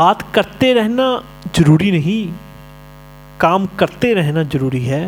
बात करते रहना ज़रूरी नहीं काम करते रहना ज़रूरी है।